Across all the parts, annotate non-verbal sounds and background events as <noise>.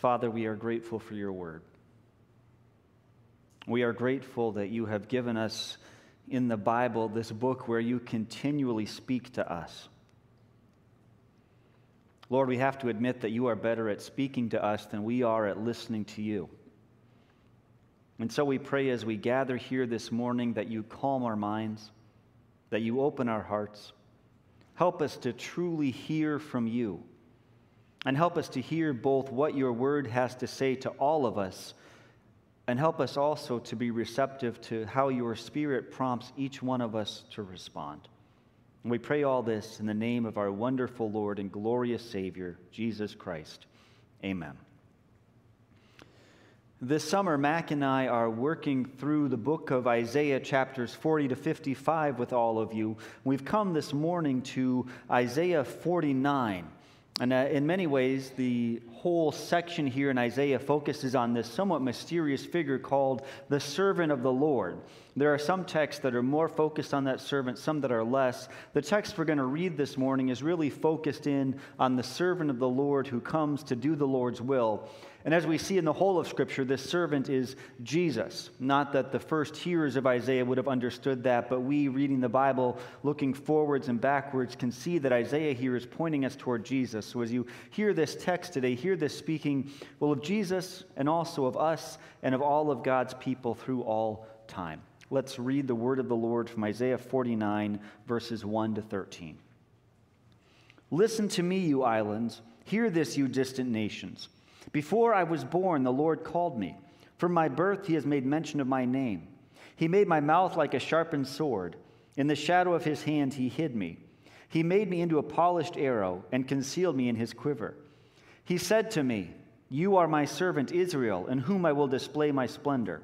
Father, we are grateful for your word. We are grateful that you have given us in the Bible this book where you continually speak to us. Lord, we have to admit that you are better at speaking to us than we are at listening to you. And so we pray as we gather here this morning that you calm our minds, that you open our hearts. Help us to truly hear from you, and help us to hear both what your word has to say to all of us, and help us also to be receptive to how your spirit prompts each one of us to respond. And we pray all this in the name of our wonderful Lord and glorious Savior, Jesus Christ. Amen. This summer, Mac and I are working through the book of Isaiah, chapters 40 to 55, with all of you. We've come this morning to Isaiah 49. And uh, in many ways, the whole section here in Isaiah focuses on this somewhat mysterious figure called the servant of the Lord. There are some texts that are more focused on that servant, some that are less. The text we're going to read this morning is really focused in on the servant of the Lord who comes to do the Lord's will. And as we see in the whole of Scripture, this servant is Jesus. Not that the first hearers of Isaiah would have understood that, but we, reading the Bible, looking forwards and backwards, can see that Isaiah here is pointing us toward Jesus. So as you hear this text today, hear this speaking, well, of Jesus and also of us and of all of God's people through all time. Let's read the word of the Lord from Isaiah 49, verses 1 to 13. Listen to me, you islands. Hear this, you distant nations. Before I was born, the Lord called me. From my birth, he has made mention of my name. He made my mouth like a sharpened sword. In the shadow of his hand, he hid me. He made me into a polished arrow and concealed me in his quiver. He said to me, You are my servant Israel, in whom I will display my splendor.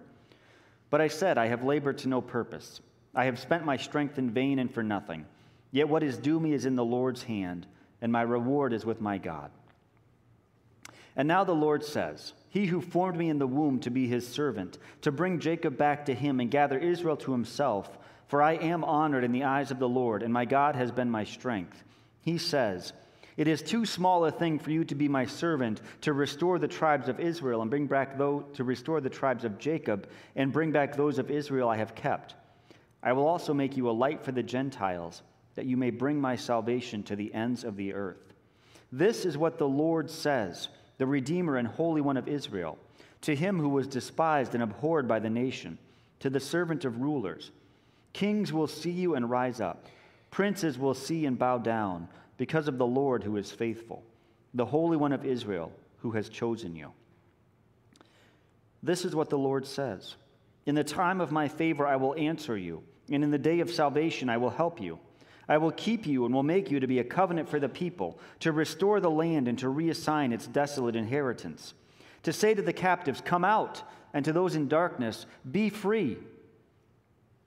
But I said, I have labored to no purpose. I have spent my strength in vain and for nothing. Yet what is due me is in the Lord's hand, and my reward is with my God. And now the Lord says, He who formed me in the womb to be his servant, to bring Jacob back to him and gather Israel to himself, for I am honored in the eyes of the Lord, and my God has been my strength. He says, It is too small a thing for you to be my servant, to restore the tribes of Israel and bring back those, to restore the tribes of Jacob and bring back those of Israel I have kept. I will also make you a light for the Gentiles, that you may bring my salvation to the ends of the earth. This is what the Lord says the Redeemer and Holy One of Israel, to him who was despised and abhorred by the nation, to the servant of rulers. Kings will see you and rise up, princes will see and bow down, because of the Lord who is faithful, the Holy One of Israel who has chosen you. This is what the Lord says In the time of my favor I will answer you, and in the day of salvation I will help you. I will keep you and will make you to be a covenant for the people, to restore the land and to reassign its desolate inheritance, to say to the captives, Come out, and to those in darkness, Be free.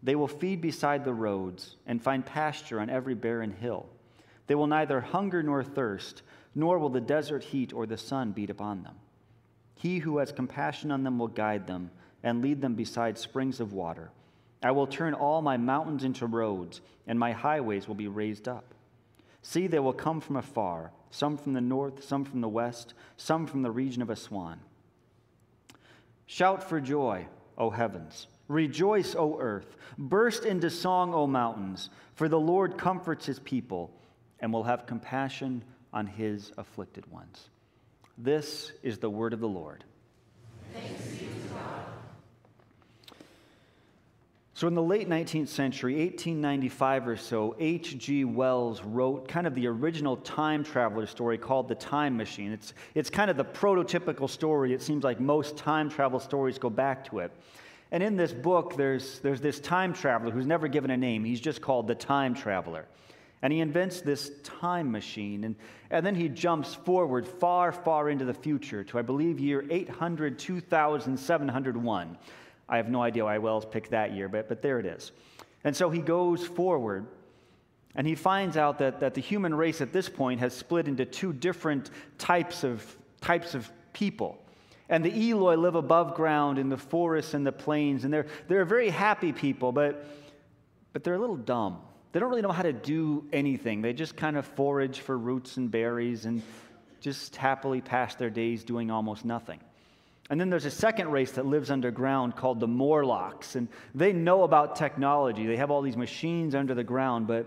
They will feed beside the roads and find pasture on every barren hill. They will neither hunger nor thirst, nor will the desert heat or the sun beat upon them. He who has compassion on them will guide them and lead them beside springs of water. I will turn all my mountains into roads, and my highways will be raised up. See, they will come from afar, some from the north, some from the west, some from the region of Aswan. Shout for joy, O heavens. Rejoice, O earth. Burst into song, O mountains, for the Lord comforts his people and will have compassion on his afflicted ones. This is the word of the Lord. Thanks So, in the late 19th century, 1895 or so, H.G. Wells wrote kind of the original time traveler story called The Time Machine. It's, it's kind of the prototypical story. It seems like most time travel stories go back to it. And in this book, there's, there's this time traveler who's never given a name. He's just called the Time Traveler. And he invents this time machine. And, and then he jumps forward far, far into the future to, I believe, year 800, 2701. I have no idea why Wells picked that year, but, but there it is. And so he goes forward and he finds out that, that the human race at this point has split into two different types of, types of people. And the Eloi live above ground in the forests and the plains, and they're, they're very happy people, but, but they're a little dumb. They don't really know how to do anything. They just kind of forage for roots and berries and just happily pass their days doing almost nothing. And then there's a second race that lives underground called the Morlocks. And they know about technology. They have all these machines under the ground, but,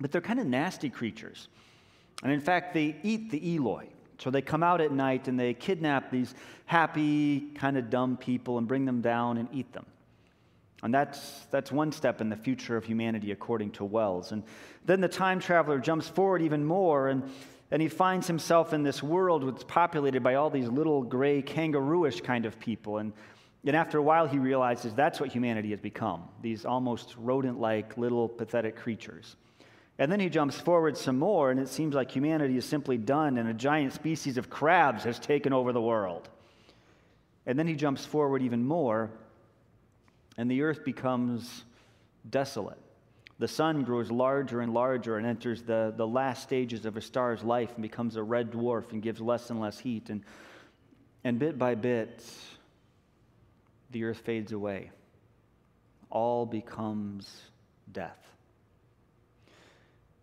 but they're kind of nasty creatures. And in fact, they eat the Eloi. So they come out at night and they kidnap these happy, kind of dumb people and bring them down and eat them. And that's, that's one step in the future of humanity, according to Wells. And then the time traveler jumps forward even more, and, and he finds himself in this world that's populated by all these little gray, kangarooish kind of people. And, and after a while, he realizes that's what humanity has become these almost rodent like, little, pathetic creatures. And then he jumps forward some more, and it seems like humanity is simply done, and a giant species of crabs has taken over the world. And then he jumps forward even more, and the earth becomes desolate. The sun grows larger and larger and enters the, the last stages of a star's life and becomes a red dwarf and gives less and less heat. And, and bit by bit, the earth fades away. All becomes death.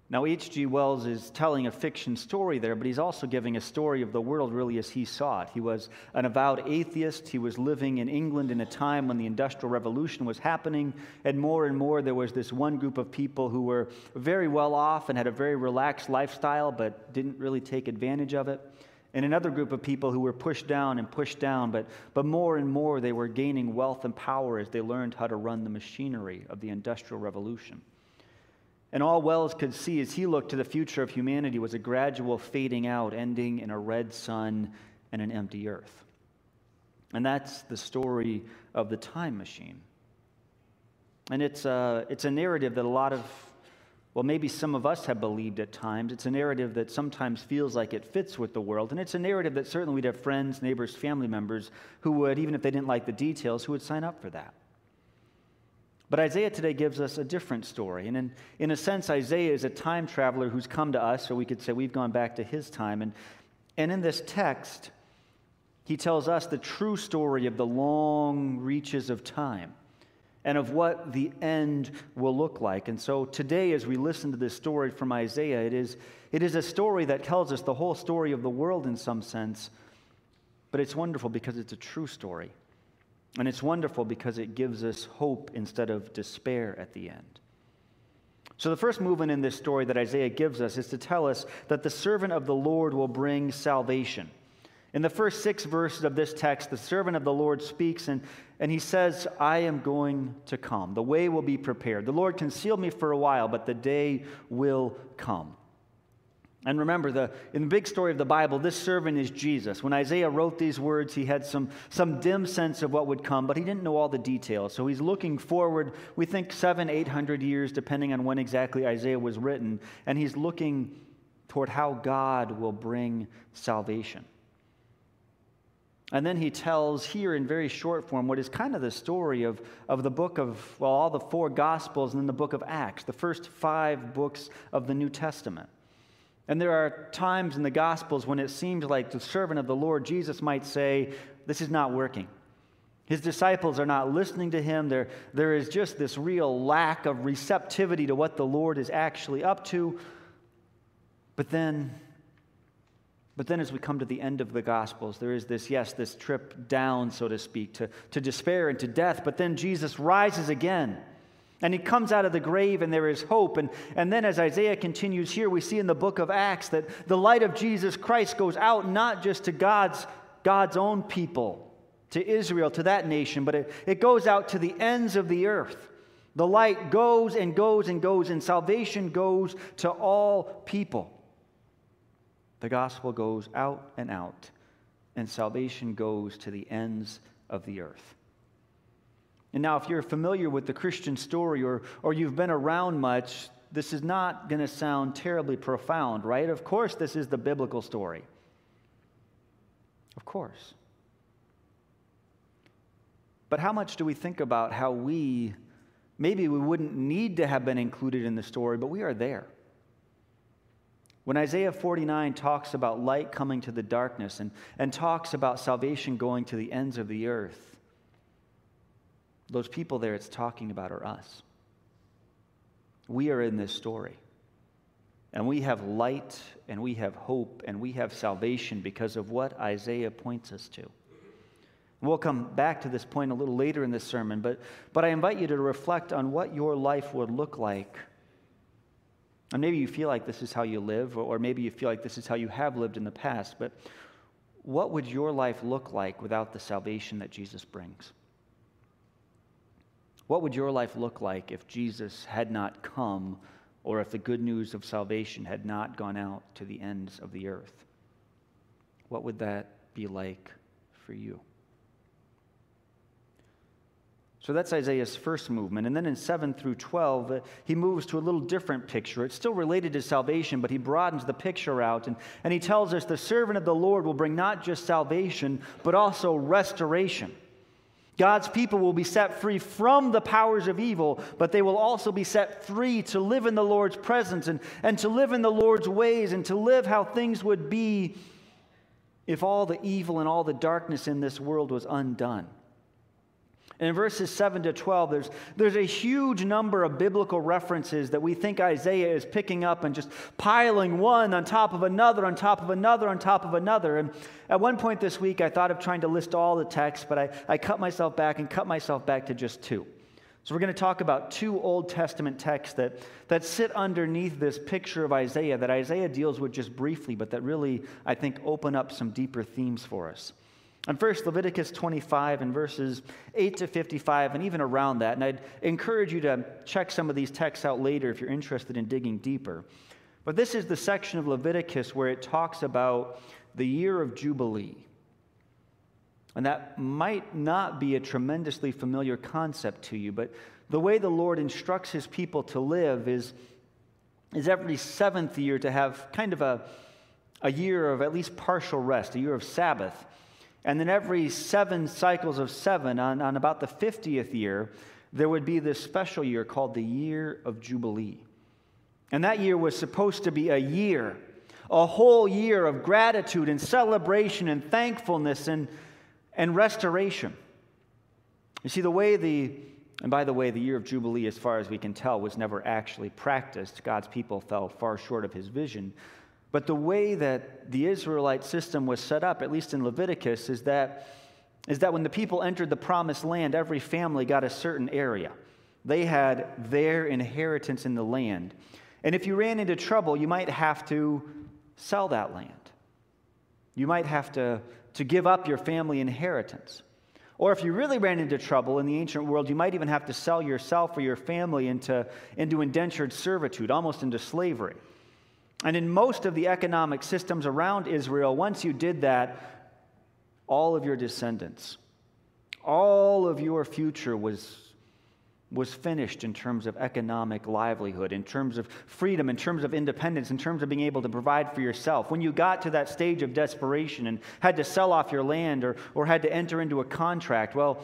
Now, H.G. Wells is telling a fiction story there, but he's also giving a story of the world really as he saw it. He was an avowed atheist. He was living in England in a time when the Industrial Revolution was happening, and more and more there was this one group of people who were very well off and had a very relaxed lifestyle, but didn't really take advantage of it. And another group of people who were pushed down and pushed down, but, but more and more they were gaining wealth and power as they learned how to run the machinery of the Industrial Revolution. And all Wells could see as he looked to the future of humanity was a gradual fading out, ending in a red sun and an empty earth. And that's the story of the time machine. And it's a, it's a narrative that a lot of, well, maybe some of us have believed at times. It's a narrative that sometimes feels like it fits with the world. And it's a narrative that certainly we'd have friends, neighbors, family members who would, even if they didn't like the details, who would sign up for that. But Isaiah today gives us a different story. And in, in a sense, Isaiah is a time traveler who's come to us, so we could say we've gone back to his time. And, and in this text, he tells us the true story of the long reaches of time and of what the end will look like. And so today, as we listen to this story from Isaiah, it is, it is a story that tells us the whole story of the world in some sense, but it's wonderful because it's a true story. And it's wonderful because it gives us hope instead of despair at the end. So, the first movement in this story that Isaiah gives us is to tell us that the servant of the Lord will bring salvation. In the first six verses of this text, the servant of the Lord speaks and, and he says, I am going to come. The way will be prepared. The Lord concealed me for a while, but the day will come. And remember, the, in the big story of the Bible, this servant is Jesus. When Isaiah wrote these words, he had some, some dim sense of what would come, but he didn't know all the details. So he's looking forward, we think seven, eight hundred years, depending on when exactly Isaiah was written, and he's looking toward how God will bring salvation. And then he tells here in very short form what is kind of the story of, of the book of, well, all the four Gospels and then the book of Acts, the first five books of the New Testament. And there are times in the Gospels when it seems like the servant of the Lord Jesus might say, This is not working. His disciples are not listening to him. There, there is just this real lack of receptivity to what the Lord is actually up to. But then, but then as we come to the end of the Gospels, there is this, yes, this trip down, so to speak, to, to despair and to death. But then Jesus rises again. And he comes out of the grave and there is hope. And, and then, as Isaiah continues here, we see in the book of Acts that the light of Jesus Christ goes out not just to God's, God's own people, to Israel, to that nation, but it, it goes out to the ends of the earth. The light goes and goes and goes, and salvation goes to all people. The gospel goes out and out, and salvation goes to the ends of the earth. And now, if you're familiar with the Christian story or, or you've been around much, this is not going to sound terribly profound, right? Of course, this is the biblical story. Of course. But how much do we think about how we, maybe we wouldn't need to have been included in the story, but we are there? When Isaiah 49 talks about light coming to the darkness and, and talks about salvation going to the ends of the earth, those people there it's talking about are us. We are in this story. And we have light and we have hope and we have salvation because of what Isaiah points us to. We'll come back to this point a little later in this sermon, but, but I invite you to reflect on what your life would look like. And maybe you feel like this is how you live, or maybe you feel like this is how you have lived in the past, but what would your life look like without the salvation that Jesus brings? What would your life look like if Jesus had not come or if the good news of salvation had not gone out to the ends of the earth? What would that be like for you? So that's Isaiah's first movement. And then in 7 through 12, uh, he moves to a little different picture. It's still related to salvation, but he broadens the picture out. And, and he tells us the servant of the Lord will bring not just salvation, but also restoration. God's people will be set free from the powers of evil, but they will also be set free to live in the Lord's presence and, and to live in the Lord's ways and to live how things would be if all the evil and all the darkness in this world was undone. And in verses 7 to 12, there's, there's a huge number of biblical references that we think Isaiah is picking up and just piling one on top of another, on top of another, on top of another. And at one point this week, I thought of trying to list all the texts, but I, I cut myself back and cut myself back to just two. So we're going to talk about two Old Testament texts that, that sit underneath this picture of Isaiah that Isaiah deals with just briefly, but that really, I think, open up some deeper themes for us. And first, Leviticus 25 and verses 8 to 55, and even around that. And I'd encourage you to check some of these texts out later if you're interested in digging deeper. But this is the section of Leviticus where it talks about the year of Jubilee. And that might not be a tremendously familiar concept to you, but the way the Lord instructs his people to live is, is every seventh year to have kind of a, a year of at least partial rest, a year of Sabbath. And then every seven cycles of seven, on, on about the 50th year, there would be this special year called the Year of Jubilee. And that year was supposed to be a year, a whole year of gratitude and celebration and thankfulness and, and restoration. You see, the way the, and by the way, the year of Jubilee, as far as we can tell, was never actually practiced. God's people fell far short of his vision. But the way that the Israelite system was set up, at least in Leviticus, is that, is that when the people entered the promised land, every family got a certain area. They had their inheritance in the land. And if you ran into trouble, you might have to sell that land. You might have to, to give up your family inheritance. Or if you really ran into trouble in the ancient world, you might even have to sell yourself or your family into, into indentured servitude, almost into slavery. And in most of the economic systems around Israel, once you did that, all of your descendants, all of your future was, was finished in terms of economic livelihood, in terms of freedom, in terms of independence, in terms of being able to provide for yourself. When you got to that stage of desperation and had to sell off your land or, or had to enter into a contract, well,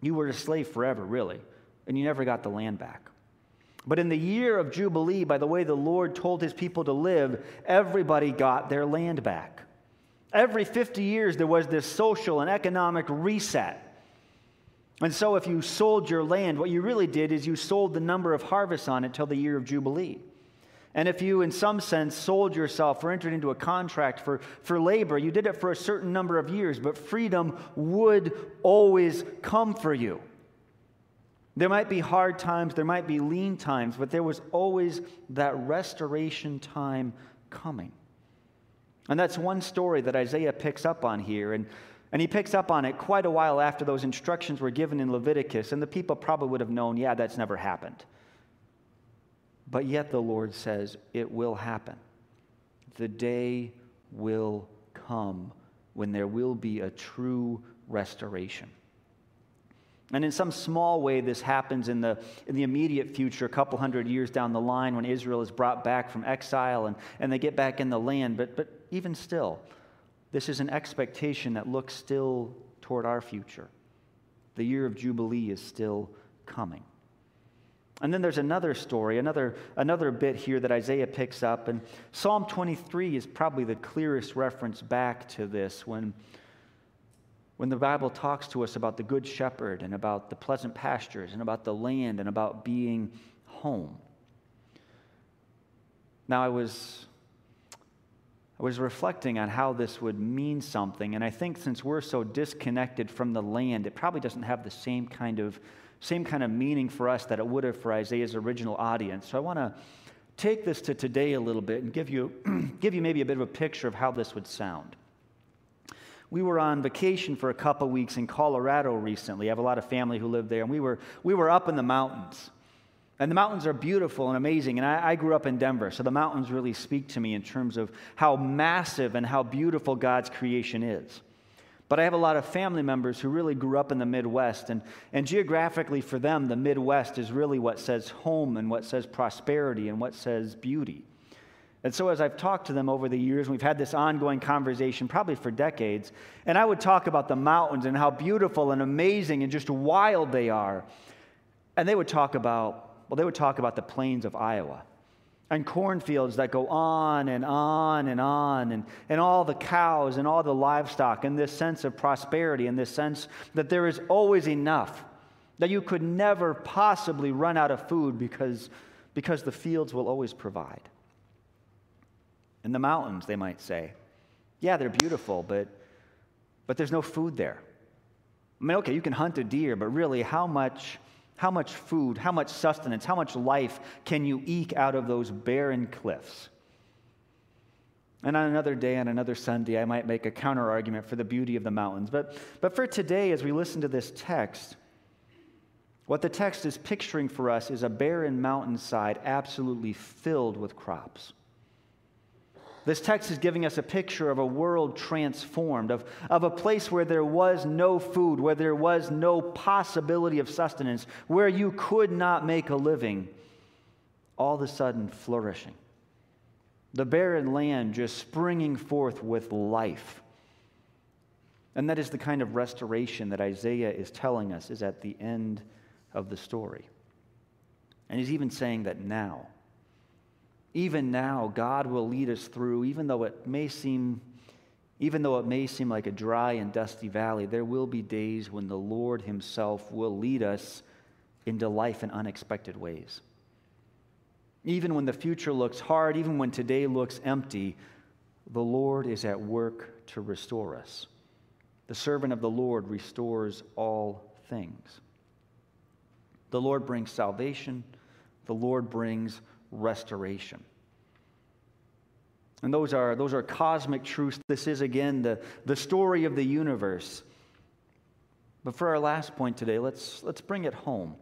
you were a slave forever, really, and you never got the land back. But in the year of Jubilee, by the way the Lord told his people to live, everybody got their land back. Every 50 years, there was this social and economic reset. And so, if you sold your land, what you really did is you sold the number of harvests on it till the year of Jubilee. And if you, in some sense, sold yourself or entered into a contract for, for labor, you did it for a certain number of years, but freedom would always come for you. There might be hard times, there might be lean times, but there was always that restoration time coming. And that's one story that Isaiah picks up on here. And, and he picks up on it quite a while after those instructions were given in Leviticus. And the people probably would have known, yeah, that's never happened. But yet the Lord says, it will happen. The day will come when there will be a true restoration. And in some small way, this happens in the, in the immediate future, a couple hundred years down the line, when Israel is brought back from exile and, and they get back in the land. But, but even still, this is an expectation that looks still toward our future. The year of Jubilee is still coming. And then there's another story, another, another bit here that Isaiah picks up. And Psalm 23 is probably the clearest reference back to this when when the Bible talks to us about the Good Shepherd and about the pleasant pastures and about the land and about being home. Now, I was, I was reflecting on how this would mean something, and I think since we're so disconnected from the land, it probably doesn't have the same kind of, same kind of meaning for us that it would have for Isaiah's original audience. So I want to take this to today a little bit and give you, <clears throat> give you maybe a bit of a picture of how this would sound. We were on vacation for a couple weeks in Colorado recently. I have a lot of family who live there, and we were, we were up in the mountains. And the mountains are beautiful and amazing. And I, I, grew up in Denver, so the mountains really speak to me in terms of how massive and how beautiful God's creation is. But I have a lot of family members who really grew up in the Midwest. And, and geographically, for them, the Midwest is really what says home and what says prosperity and what says beauty. And so, as I've talked to them over the years, we've had this ongoing conversation probably for decades, and I would talk about the mountains and how beautiful and amazing and just wild they are. And they would talk about well, they would talk about the plains of Iowa and cornfields that go on and on and on, and, and all the cows and all the livestock, and this sense of prosperity, and this sense that there is always enough, that you could never possibly run out of food because, because the fields will always provide. In the mountains, they might say, yeah, they're beautiful, but, but there's no food there. I mean, okay, you can hunt a deer, but really, how much how much food, how much sustenance, how much life can you eke out of those barren cliffs? And on another day, on another Sunday, I might make a counter argument for the beauty of the mountains. But, but for today, as we listen to this text, what the text is picturing for us is a barren mountainside absolutely filled with crops. This text is giving us a picture of a world transformed, of, of a place where there was no food, where there was no possibility of sustenance, where you could not make a living, all of a sudden flourishing. The barren land just springing forth with life. And that is the kind of restoration that Isaiah is telling us is at the end of the story. And he's even saying that now even now, God will lead us through, even though it may seem even though it may seem like a dry and dusty valley, there will be days when the Lord Himself will lead us into life in unexpected ways. Even when the future looks hard, even when today looks empty, the Lord is at work to restore us. The servant of the Lord restores all things. The Lord brings salvation, the Lord brings restoration. And those are, those are cosmic truths. This is, again, the, the story of the universe. But for our last point today, let's, let's bring it home.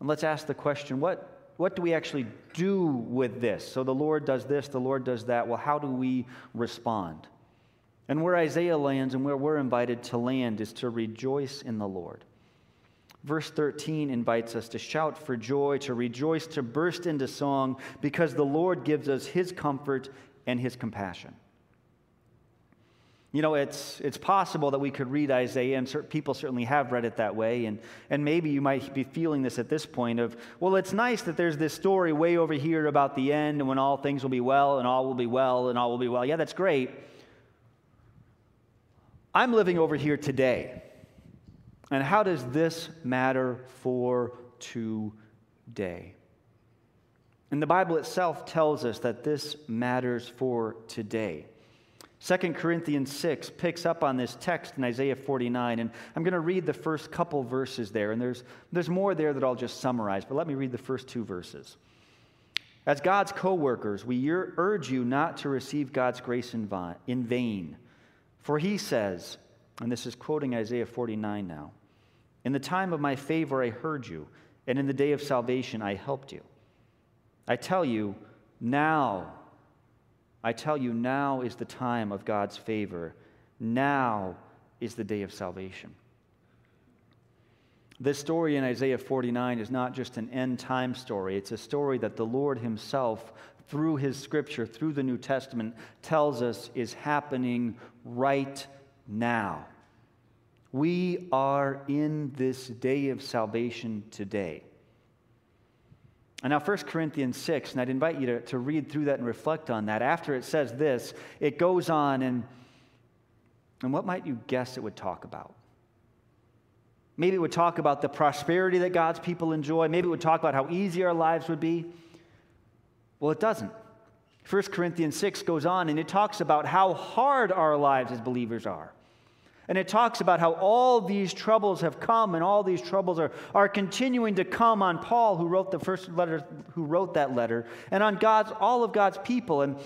And let's ask the question what, what do we actually do with this? So the Lord does this, the Lord does that. Well, how do we respond? And where Isaiah lands and where we're invited to land is to rejoice in the Lord. Verse 13 invites us to shout for joy, to rejoice, to burst into song, because the Lord gives us his comfort and his compassion. You know, it's, it's possible that we could read Isaiah, and people certainly have read it that way. And, and maybe you might be feeling this at this point of, well, it's nice that there's this story way over here about the end and when all things will be well, and all will be well, and all will be well. Yeah, that's great. I'm living over here today. And how does this matter for today? And the Bible itself tells us that this matters for today. 2 Corinthians 6 picks up on this text in Isaiah 49, and I'm going to read the first couple verses there, and there's, there's more there that I'll just summarize, but let me read the first two verses. As God's co workers, we urge you not to receive God's grace in vain. For he says, and this is quoting Isaiah 49 now In the time of my favor I heard you, and in the day of salvation I helped you. I tell you, now, I tell you, now is the time of God's favor. Now is the day of salvation. This story in Isaiah 49 is not just an end time story, it's a story that the Lord Himself, through His scripture, through the New Testament, tells us is happening right now. We are in this day of salvation today. And now, 1 Corinthians 6, and I'd invite you to, to read through that and reflect on that. After it says this, it goes on, and, and what might you guess it would talk about? Maybe it would talk about the prosperity that God's people enjoy. Maybe it would talk about how easy our lives would be. Well, it doesn't. 1 Corinthians 6 goes on and it talks about how hard our lives as believers are. And it talks about how all these troubles have come and all these troubles are, are continuing to come on Paul, who wrote the first letter, who wrote that letter, and on God's, all of God's people. And,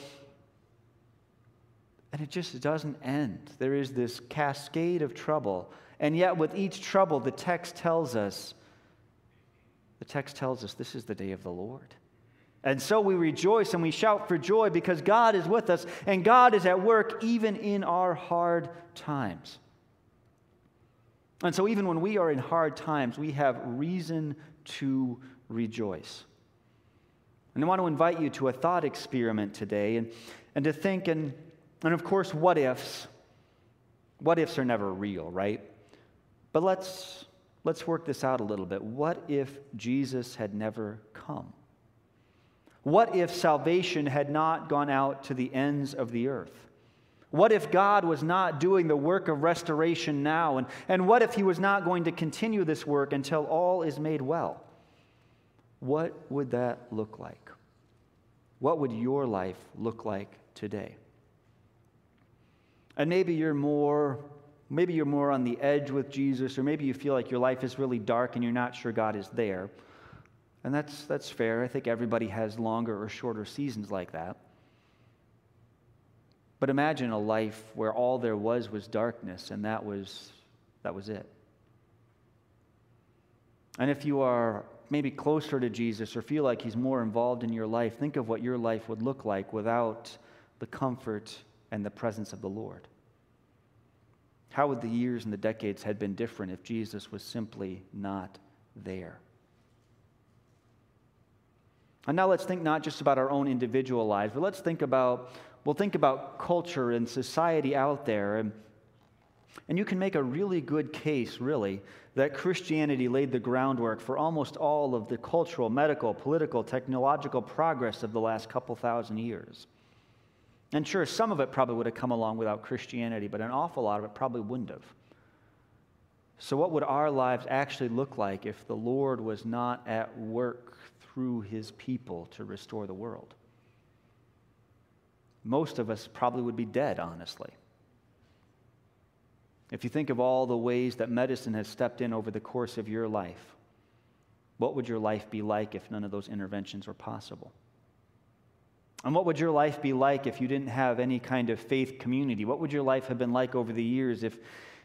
and it just doesn't end. There is this cascade of trouble. And yet, with each trouble, the text tells us, the text tells us this is the day of the Lord. And so we rejoice and we shout for joy because God is with us and God is at work even in our hard times. And so, even when we are in hard times, we have reason to rejoice. And I want to invite you to a thought experiment today and, and to think, and, and of course, what ifs. What ifs are never real, right? But let's, let's work this out a little bit. What if Jesus had never come? What if salvation had not gone out to the ends of the earth? What if God was not doing the work of restoration now? And, and what if He was not going to continue this work until all is made well? What would that look like? What would your life look like today? And maybe you're more maybe you're more on the edge with Jesus or maybe you feel like your life is really dark and you're not sure God is there. And that's that's fair. I think everybody has longer or shorter seasons like that. But imagine a life where all there was was darkness and that was, that was it. And if you are maybe closer to Jesus or feel like he's more involved in your life, think of what your life would look like without the comfort and the presence of the Lord. How would the years and the decades had been different if Jesus was simply not there? And now let's think not just about our own individual lives, but let's think about well, think about culture and society out there. And, and you can make a really good case, really, that Christianity laid the groundwork for almost all of the cultural, medical, political, technological progress of the last couple thousand years. And sure, some of it probably would have come along without Christianity, but an awful lot of it probably wouldn't have. So, what would our lives actually look like if the Lord was not at work through his people to restore the world? most of us probably would be dead, honestly. If you think of all the ways that medicine has stepped in over the course of your life, what would your life be like if none of those interventions were possible? And what would your life be like if you didn't have any kind of faith community? What would your life have been like over the years if,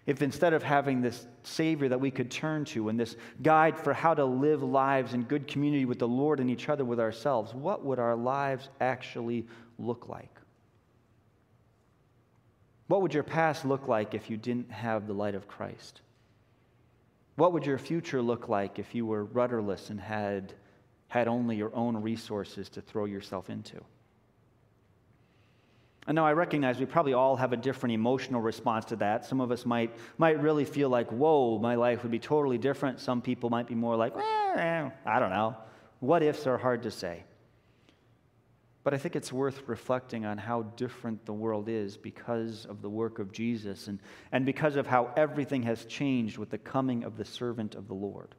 if instead of having this Savior that we could turn to and this guide for how to live lives in good community with the Lord and each other with ourselves, what would our lives actually look like? What would your past look like if you didn't have the light of Christ? What would your future look like if you were rudderless and had, had only your own resources to throw yourself into? And now I recognize we probably all have a different emotional response to that. Some of us might, might really feel like, whoa, my life would be totally different. Some people might be more like, I don't know. What ifs are hard to say. But I think it's worth reflecting on how different the world is because of the work of Jesus and, and because of how everything has changed with the coming of the servant of the Lord.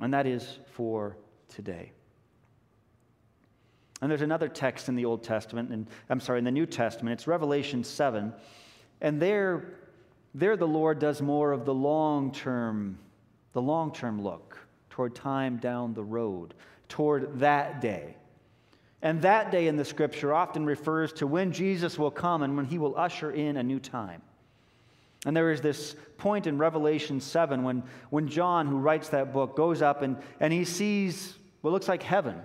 And that is for today. And there's another text in the Old Testament, and I'm sorry, in the New Testament, it's Revelation 7. And there, there the Lord does more of the long term, the long term look toward time down the road, toward that day and that day in the scripture often refers to when Jesus will come and when he will usher in a new time. And there is this point in Revelation 7 when, when John, who writes that book, goes up and, and he sees what looks like heaven.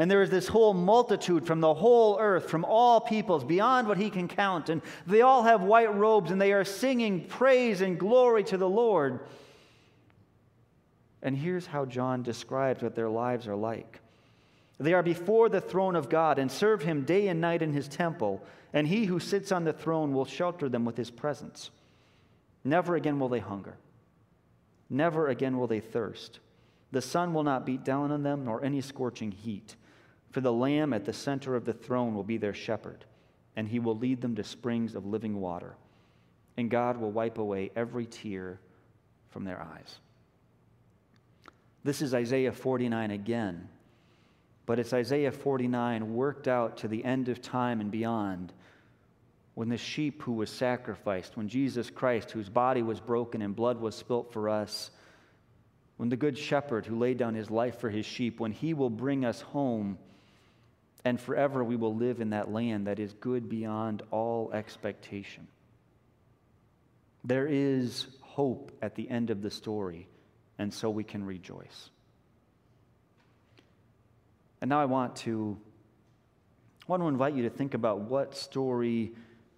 And there is this whole multitude from the whole earth, from all peoples, beyond what he can count. And they all have white robes and they are singing praise and glory to the Lord. And here's how John describes what their lives are like. They are before the throne of God and serve him day and night in his temple, and he who sits on the throne will shelter them with his presence. Never again will they hunger. Never again will they thirst. The sun will not beat down on them, nor any scorching heat. For the Lamb at the center of the throne will be their shepherd, and he will lead them to springs of living water. And God will wipe away every tear from their eyes. This is Isaiah 49 again but it's Isaiah 49 worked out to the end of time and beyond. When the sheep who was sacrificed, when Jesus Christ, whose body was broken and blood was spilt for us, when the good shepherd who laid down his life for his sheep, when he will bring us home, and forever we will live in that land that is good beyond all expectation. There is hope at the end of the story, and so we can rejoice. And now I want to, I want to invite you to think about what story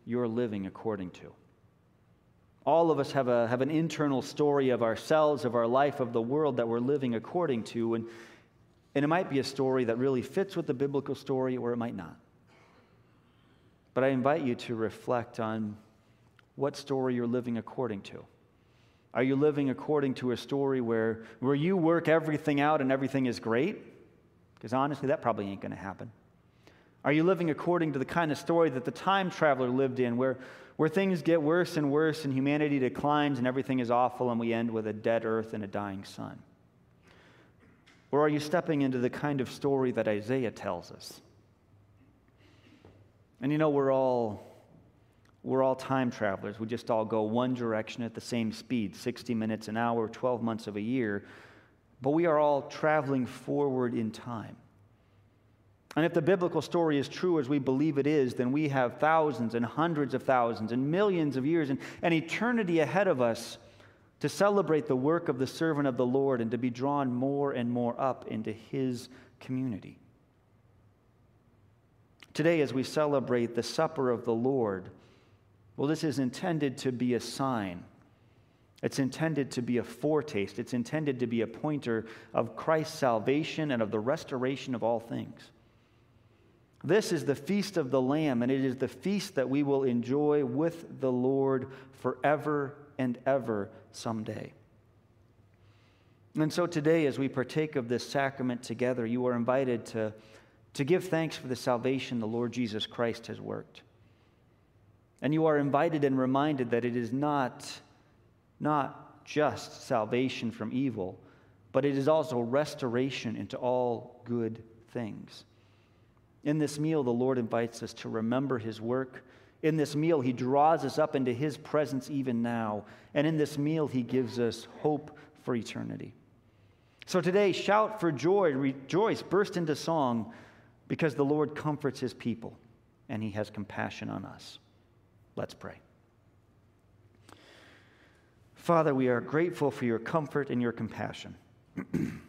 you're living according to. All of us have, a, have an internal story of ourselves, of our life, of the world that we're living according to. And, and it might be a story that really fits with the biblical story, or it might not. But I invite you to reflect on what story you're living according to. Are you living according to a story where, where you work everything out and everything is great? Because honestly, that probably ain't going to happen. Are you living according to the kind of story that the time traveler lived in, where, where things get worse and worse and humanity declines and everything is awful and we end with a dead earth and a dying sun? Or are you stepping into the kind of story that Isaiah tells us? And you know, we're all, we're all time travelers. We just all go one direction at the same speed 60 minutes an hour, 12 months of a year but we are all traveling forward in time. And if the biblical story is true as we believe it is, then we have thousands and hundreds of thousands and millions of years and, and eternity ahead of us to celebrate the work of the servant of the Lord and to be drawn more and more up into his community. Today, as we celebrate the supper of the Lord, well, this is intended to be a sign it's intended to be a foretaste, it's intended to be a pointer of Christ's salvation and of the restoration of all things. This is the feast of the Lamb, and it is the feast that we will enjoy with the Lord forever and ever someday. And so today, as we partake of this sacrament together, you are invited to, to give thanks for the salvation the Lord Jesus Christ has worked. And you are invited and reminded that it is not not just salvation from evil, but it is also restoration into all good things. In this meal, the Lord invites us to remember his work. In this meal, he draws us up into his presence even now. And in this meal, he gives us hope for eternity. So today, shout for joy, rejoice, burst into song, because the Lord comforts his people and he has compassion on us. Let's pray. Father, we are grateful for your comfort and your compassion. <clears throat>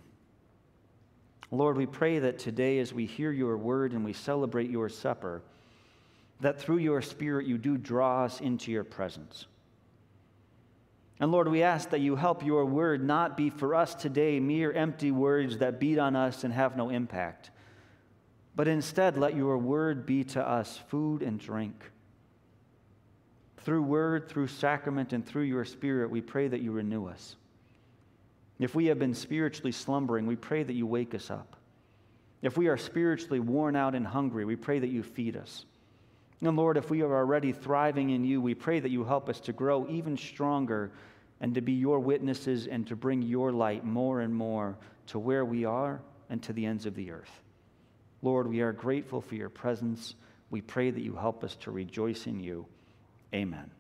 Lord, we pray that today, as we hear your word and we celebrate your supper, that through your Spirit you do draw us into your presence. And Lord, we ask that you help your word not be for us today mere empty words that beat on us and have no impact, but instead let your word be to us food and drink through word, through sacrament, and through your spirit, we pray that you renew us. If we have been spiritually slumbering, we pray that you wake us up. If we are spiritually worn out and hungry, we pray that you feed us. And Lord, if we are already thriving in you, we pray that you help us to grow even stronger and to be your witnesses and to bring your light more and more to where we are and to the ends of the earth. Lord, we are grateful for your presence. We pray that you help us to rejoice in you. Amen.